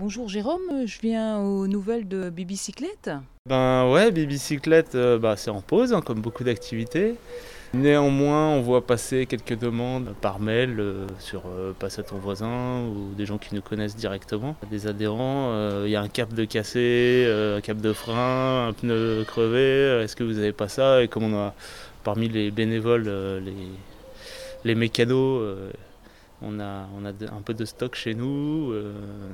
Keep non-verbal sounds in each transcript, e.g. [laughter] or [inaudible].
Bonjour Jérôme, je viens aux nouvelles de Bibicyclette. Ben ouais, Bibicyclette, euh, bah, c'est en pause, hein, comme beaucoup d'activités. Néanmoins, on voit passer quelques demandes par mail euh, sur euh, Passe à ton voisin ou des gens qui nous connaissent directement. Des adhérents, euh, il y a un cap de cassé, un cap de frein, un pneu crevé, est-ce que vous avez pas ça? Et comme on a parmi les bénévoles, les, les mécanos, on a, on a de- un peu de stock chez nous, euh,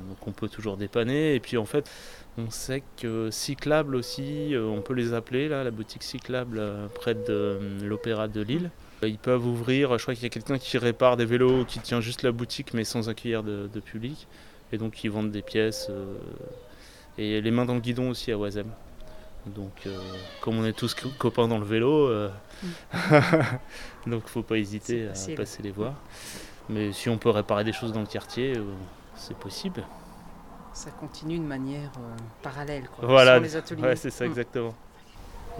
donc on peut toujours dépanner. Et puis en fait, on sait que cyclable aussi, euh, on peut les appeler, là, la boutique cyclable euh, près de l'Opéra de Lille. Ils peuvent ouvrir, je crois qu'il y a quelqu'un qui répare des vélos, qui tient juste la boutique mais sans accueillir de, de public. Et donc ils vendent des pièces. et les mains dans le guidon aussi à Oisem. Donc euh, comme on est tous co- copains dans le vélo, euh, [laughs] donc faut pas hésiter à passer les voir. Mais si on peut réparer des choses dans le quartier, euh, c'est possible. Ça continue de manière euh, parallèle, quoi. Voilà, sur les ateliers. ouais, c'est ça Mm. exactement.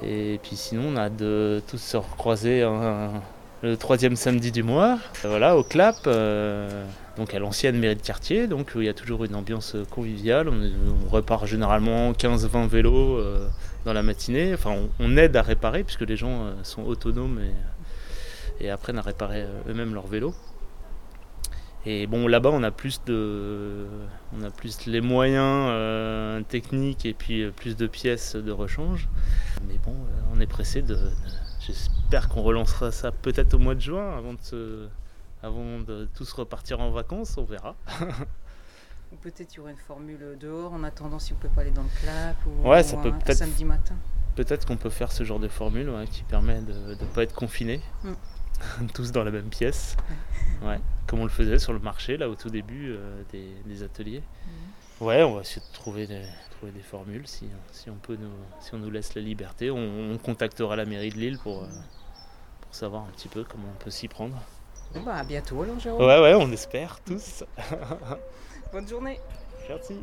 Et puis sinon, on a de tous se recroiser un- le troisième samedi du mois, voilà, au CLAP, euh, donc à l'ancienne mairie de quartier, donc où il y a toujours une ambiance conviviale. On, on répare généralement 15-20 vélos euh, dans la matinée. Enfin, on, on aide à réparer puisque les gens euh, sont autonomes et, et apprennent à réparer eux-mêmes leurs vélos. Et bon, là-bas, on a plus de, on a plus les moyens euh, techniques et puis euh, plus de pièces de rechange. Mais bon, euh, on est pressé de. de- J'espère qu'on relancera ça peut-être au mois de juin avant de se, avant de tous repartir en vacances. On verra. [laughs] Ou peut-être il y aurait une formule dehors en attendant si on peut pas aller dans le clap ou, Ouais, ça ou peut un peut-être- samedi matin. Peut-être qu'on peut faire ce genre de formule ouais, qui permet de ne pas être confinés, [laughs] tous dans la même pièce. Ouais, comme on le faisait sur le marché là au tout début euh, des, des ateliers. Ouais, on va essayer de trouver des, trouver des formules si, si, on peut nous, si on nous laisse la liberté. On, on contactera la mairie de Lille pour, euh, pour savoir un petit peu comment on peut s'y prendre. Bon, bah, à bientôt alors Jérôme. Ouais, ouais, on espère tous. Bonne journée. Merci.